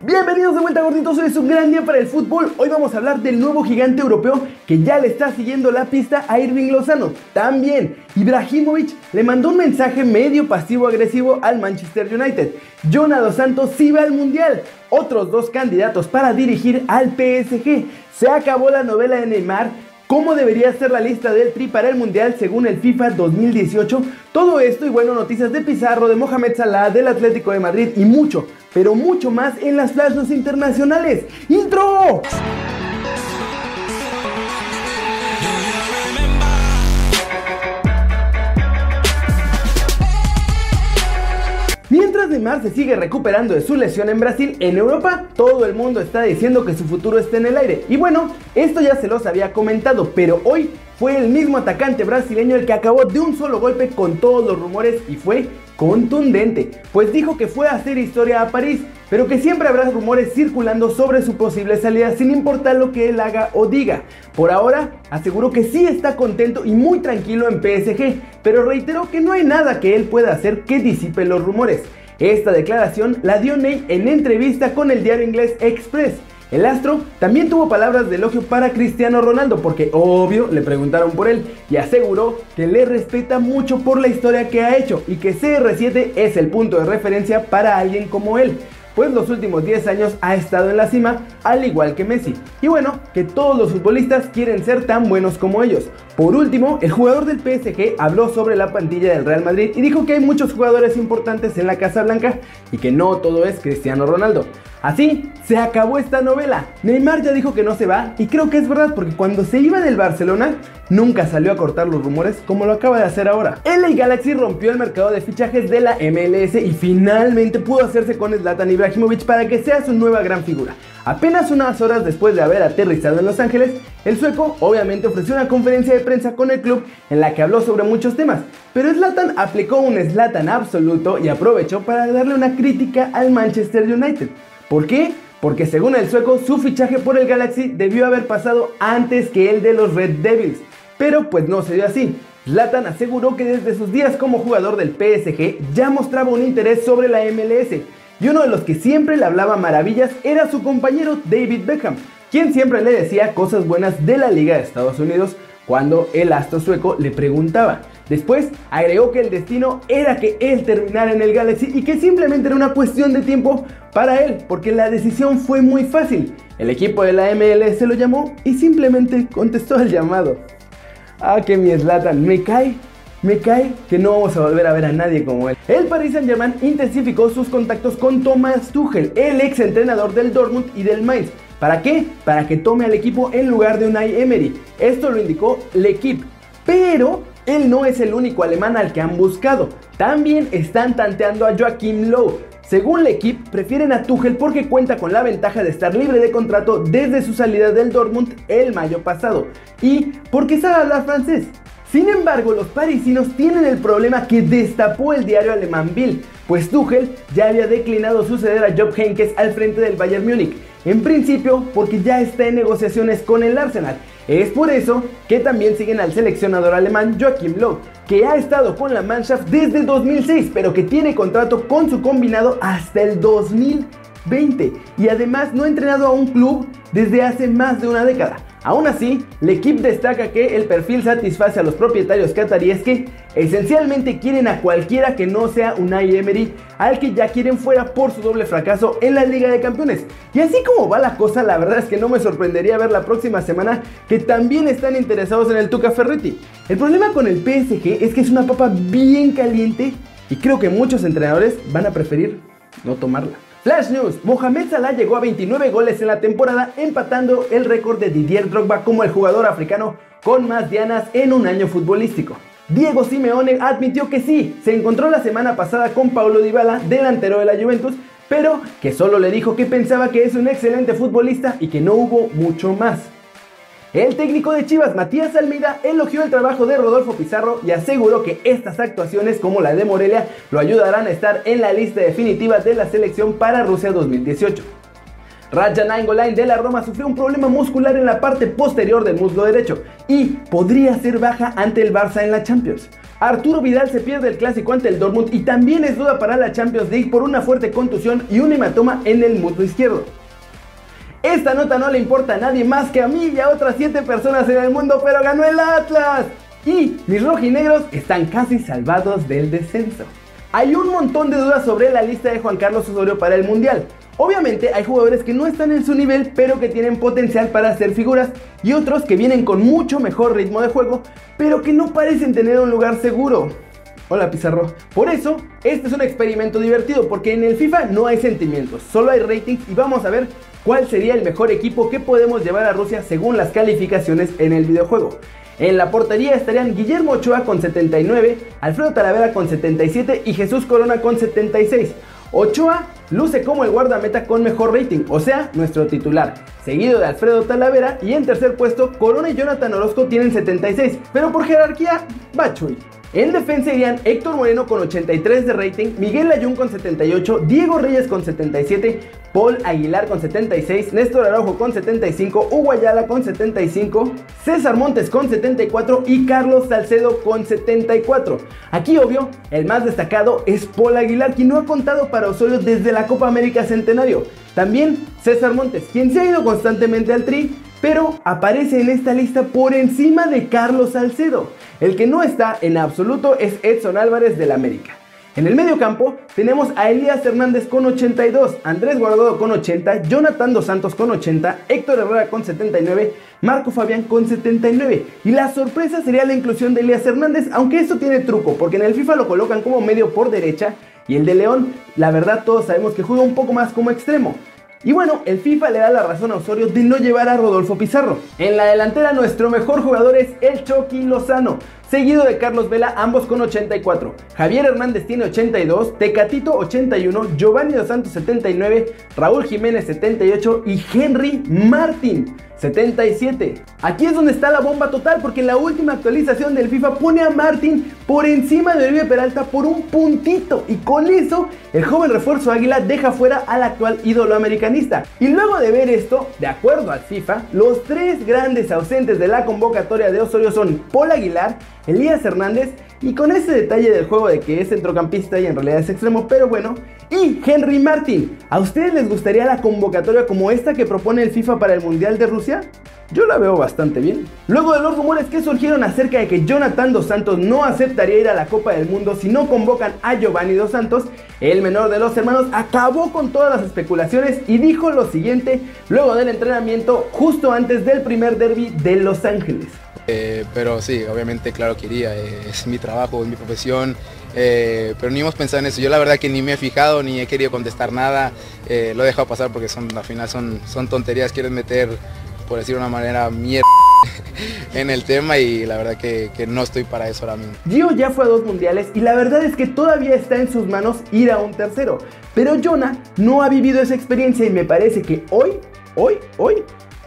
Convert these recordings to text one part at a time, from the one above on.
Bienvenidos de vuelta gorditos, hoy es un gran día para el fútbol. Hoy vamos a hablar del nuevo gigante europeo que ya le está siguiendo la pista a Irving Lozano. También, Ibrahimovic le mandó un mensaje medio pasivo-agresivo al Manchester United. Jonado Santos sí va al Mundial. Otros dos candidatos para dirigir al PSG. Se acabó la novela de Neymar cómo debería ser la lista del Tri para el Mundial según el FIFA 2018. Todo esto y bueno, noticias de Pizarro, de Mohamed Salah, del Atlético de Madrid y mucho, pero mucho más en las flashes internacionales. ¡Intro! Mientras Neymar se sigue recuperando de su lesión en Brasil, en Europa todo el mundo está diciendo que su futuro está en el aire. Y bueno, esto ya se los había comentado, pero hoy fue el mismo atacante brasileño el que acabó de un solo golpe con todos los rumores y fue contundente, pues dijo que fue a hacer historia a París, pero que siempre habrá rumores circulando sobre su posible salida sin importar lo que él haga o diga. Por ahora, aseguró que sí está contento y muy tranquilo en PSG, pero reiteró que no hay nada que él pueda hacer que disipe los rumores. Esta declaración la dio Ney en entrevista con el diario inglés Express. El astro también tuvo palabras de elogio para Cristiano Ronaldo porque obvio le preguntaron por él y aseguró que le respeta mucho por la historia que ha hecho y que CR7 es el punto de referencia para alguien como él pues los últimos 10 años ha estado en la cima, al igual que Messi. Y bueno, que todos los futbolistas quieren ser tan buenos como ellos. Por último, el jugador del PSG habló sobre la plantilla del Real Madrid y dijo que hay muchos jugadores importantes en la Casa Blanca y que no todo es Cristiano Ronaldo. Así, se acabó esta novela. Neymar ya dijo que no se va y creo que es verdad porque cuando se iba del Barcelona nunca salió a cortar los rumores como lo acaba de hacer ahora. LA Galaxy rompió el mercado de fichajes de la MLS y finalmente pudo hacerse con Zlatan Ibrahimovic para que sea su nueva gran figura. Apenas unas horas después de haber aterrizado en Los Ángeles, el sueco obviamente ofreció una conferencia de prensa con el club en la que habló sobre muchos temas, pero Zlatan aplicó un Zlatan absoluto y aprovechó para darle una crítica al Manchester United. ¿Por qué? Porque según el sueco, su fichaje por el Galaxy debió haber pasado antes que el de los Red Devils. Pero pues no se dio así. Zlatan aseguró que desde sus días como jugador del PSG ya mostraba un interés sobre la MLS. Y uno de los que siempre le hablaba maravillas era su compañero David Beckham, quien siempre le decía cosas buenas de la Liga de Estados Unidos cuando el astro sueco le preguntaba. Después agregó que el destino era que él terminara en el Galaxy y que simplemente era una cuestión de tiempo para él, porque la decisión fue muy fácil. El equipo de la MLS lo llamó y simplemente contestó al llamado. Ah, que mi Slatan, me cae, me cae que no vamos a volver a ver a nadie como él. El Paris Saint-Germain intensificó sus contactos con Thomas Tuchel, el ex entrenador del Dortmund y del Mainz. ¿Para qué? Para que tome al equipo en lugar de Unai Emery. Esto lo indicó L'Equipe. Pero él no es el único alemán al que han buscado. También están tanteando a Joachim Lowe. Según L'Equipe, prefieren a Tuchel porque cuenta con la ventaja de estar libre de contrato desde su salida del Dortmund el mayo pasado y porque sabe hablar francés. Sin embargo, los parisinos tienen el problema que destapó el diario alemán Bill, pues Tuchel ya había declinado suceder a Job Heynckes al frente del Bayern Múnich, en principio porque ya está en negociaciones con el Arsenal. Es por eso que también siguen al seleccionador alemán Joachim Löw, que ha estado con la Mannschaft desde 2006, pero que tiene contrato con su combinado hasta el 2020 y además no ha entrenado a un club desde hace más de una década. Aún así, el equipo destaca que el perfil satisface a los propietarios cataríes que esencialmente quieren a cualquiera que no sea Unai Emery, al que ya quieren fuera por su doble fracaso en la Liga de Campeones. Y así como va la cosa, la verdad es que no me sorprendería ver la próxima semana que también están interesados en el Tuca Ferretti. El problema con el PSG es que es una papa bien caliente y creo que muchos entrenadores van a preferir no tomarla. Flash News, Mohamed Salah llegó a 29 goles en la temporada, empatando el récord de Didier Drogba como el jugador africano con más dianas en un año futbolístico. Diego Simeone admitió que sí, se encontró la semana pasada con Paulo Dybala, delantero de la Juventus, pero que solo le dijo que pensaba que es un excelente futbolista y que no hubo mucho más. El técnico de Chivas, Matías Almeida, elogió el trabajo de Rodolfo Pizarro y aseguró que estas actuaciones como la de Morelia lo ayudarán a estar en la lista definitiva de la selección para Rusia 2018. Raja Nainggolan de la Roma sufrió un problema muscular en la parte posterior del muslo derecho y podría ser baja ante el Barça en la Champions. Arturo Vidal se pierde el clásico ante el Dortmund y también es duda para la Champions League por una fuerte contusión y un hematoma en el muslo izquierdo. Esta nota no le importa a nadie más que a mí y a otras 7 personas en el mundo, pero ganó el Atlas. Y mis rojinegros están casi salvados del descenso. Hay un montón de dudas sobre la lista de Juan Carlos Osorio para el Mundial. Obviamente hay jugadores que no están en su nivel pero que tienen potencial para hacer figuras y otros que vienen con mucho mejor ritmo de juego pero que no parecen tener un lugar seguro. Hola Pizarro. Por eso, este es un experimento divertido porque en el FIFA no hay sentimientos, solo hay ratings y vamos a ver cuál sería el mejor equipo que podemos llevar a Rusia según las calificaciones en el videojuego. En la portería estarían Guillermo Ochoa con 79, Alfredo Talavera con 77 y Jesús Corona con 76. Ochoa luce como el guardameta con mejor rating, o sea, nuestro titular, seguido de Alfredo Talavera y en tercer puesto Corona y Jonathan Orozco tienen 76, pero por jerarquía, Bachuy. En defensa irían Héctor Moreno con 83 de rating, Miguel Ayun con 78, Diego Reyes con 77, Paul Aguilar con 76, Néstor Araujo con 75, Hugo Ayala con 75, César Montes con 74 y Carlos Salcedo con 74. Aquí obvio, el más destacado es Paul Aguilar, quien no ha contado para Osorio desde la Copa América Centenario. También César Montes, quien se ha ido constantemente al tri, pero aparece en esta lista por encima de Carlos Salcedo. El que no está en absoluto es Edson Álvarez del América. En el medio campo tenemos a Elías Hernández con 82, Andrés Guardado con 80, Jonathan Dos Santos con 80, Héctor Herrera con 79, Marco Fabián con 79. Y la sorpresa sería la inclusión de Elías Hernández, aunque esto tiene truco, porque en el FIFA lo colocan como medio por derecha y el de León, la verdad todos sabemos que juega un poco más como extremo. Y bueno, el FIFA le da la razón a Osorio de no llevar a Rodolfo Pizarro. En la delantera nuestro mejor jugador es el Chucky Lozano, seguido de Carlos Vela, ambos con 84. Javier Hernández tiene 82, Tecatito 81, Giovanni Dos Santos 79, Raúl Jiménez 78 y Henry Martín 77. Aquí es donde está la bomba total porque la última actualización del FIFA pone a Martin por encima de Oribe Peralta por un puntito y con eso el joven refuerzo Águila deja fuera al actual ídolo americanista. Y luego de ver esto, de acuerdo al FIFA, los tres grandes ausentes de la convocatoria de Osorio son Paul Aguilar, Elías Hernández y con ese detalle del juego de que es centrocampista y en realidad es extremo, pero bueno, y Henry Martin. ¿A ustedes les gustaría la convocatoria como esta que propone el FIFA para el Mundial de Rusia? Yo la veo bastante bien. Luego de los rumores que surgieron acerca de que Jonathan Dos Santos no aceptaría ir a la Copa del Mundo si no convocan a Giovanni Dos Santos, el menor de los hermanos acabó con todas las especulaciones y dijo lo siguiente luego del entrenamiento justo antes del primer derby de Los Ángeles. Eh, pero sí, obviamente, claro que iría. Es mi trabajo, es mi profesión. Eh, pero ni hemos pensado en eso. Yo la verdad que ni me he fijado, ni he querido contestar nada. lo he dejado pasar porque son, al final son, son tonterías. Quieren meter, por decir de una manera, mierda en el tema y la verdad que, que, no estoy para eso ahora mismo. Gio ya fue a dos mundiales y la verdad es que todavía está en sus manos ir a un tercero. Pero Jonah no ha vivido esa experiencia y me parece que hoy, hoy, hoy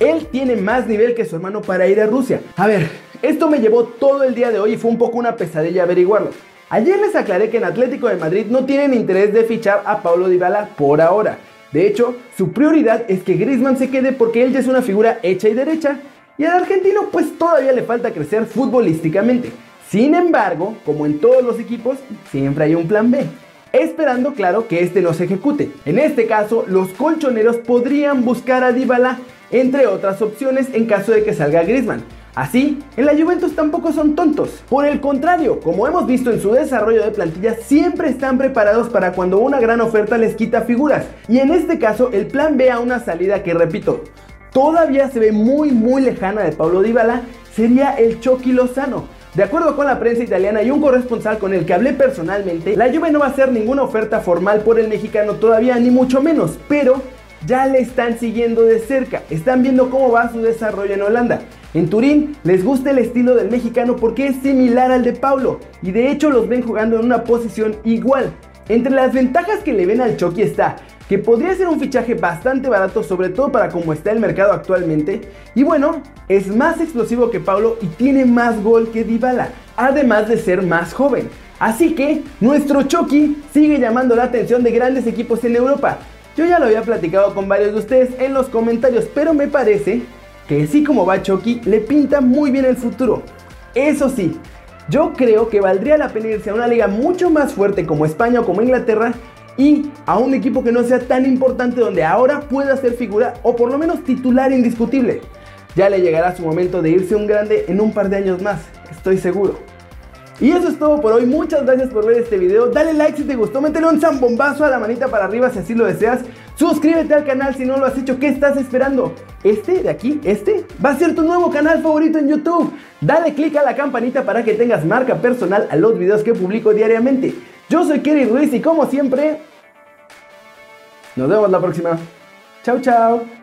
él tiene más nivel que su hermano para ir a Rusia. A ver, esto me llevó todo el día de hoy y fue un poco una pesadilla averiguarlo. Ayer les aclaré que en Atlético de Madrid no tienen interés de fichar a Paulo Dybala por ahora. De hecho, su prioridad es que Griezmann se quede porque él ya es una figura hecha y derecha y al argentino pues todavía le falta crecer futbolísticamente. Sin embargo, como en todos los equipos, siempre hay un plan B esperando claro que este no se ejecute. En este caso, los colchoneros podrían buscar a Dybala entre otras opciones en caso de que salga Griezmann. Así, en la Juventus tampoco son tontos. Por el contrario, como hemos visto en su desarrollo de plantilla, siempre están preparados para cuando una gran oferta les quita figuras. Y en este caso, el plan B a una salida que, repito, todavía se ve muy muy lejana de Pablo Dybala, sería el Chucky Lozano. De acuerdo con la prensa italiana y un corresponsal con el que hablé personalmente, la Juve no va a hacer ninguna oferta formal por el mexicano todavía, ni mucho menos, pero ya le están siguiendo de cerca, están viendo cómo va su desarrollo en Holanda. En Turín les gusta el estilo del mexicano porque es similar al de Paulo y de hecho los ven jugando en una posición igual. Entre las ventajas que le ven al Chucky está que podría ser un fichaje bastante barato, sobre todo para cómo está el mercado actualmente. Y bueno, es más explosivo que Paulo y tiene más gol que Dybala, además de ser más joven. Así que nuestro Chucky sigue llamando la atención de grandes equipos en Europa. Yo ya lo había platicado con varios de ustedes en los comentarios, pero me parece que así como va Chucky, le pinta muy bien el futuro. Eso sí, Yo creo que valdría la pena irse a una liga mucho más fuerte como España o como Inglaterra y a un equipo que no sea tan importante donde ahora pueda ser figura o por lo menos titular indiscutible. Ya le llegará su momento de irse un grande en un par de años más, estoy seguro. Y eso es todo por hoy, muchas gracias por ver este video, dale like si te gustó, métele un zambombazo a la manita para arriba si así lo deseas, suscríbete al canal si no lo has hecho, ¿qué estás esperando? Este de aquí, este, va a ser tu nuevo canal favorito en YouTube. Dale click a la campanita para que tengas marca personal a los videos que publico diariamente. Yo soy Kerry Ruiz y como siempre, nos vemos la próxima. Chao, chao.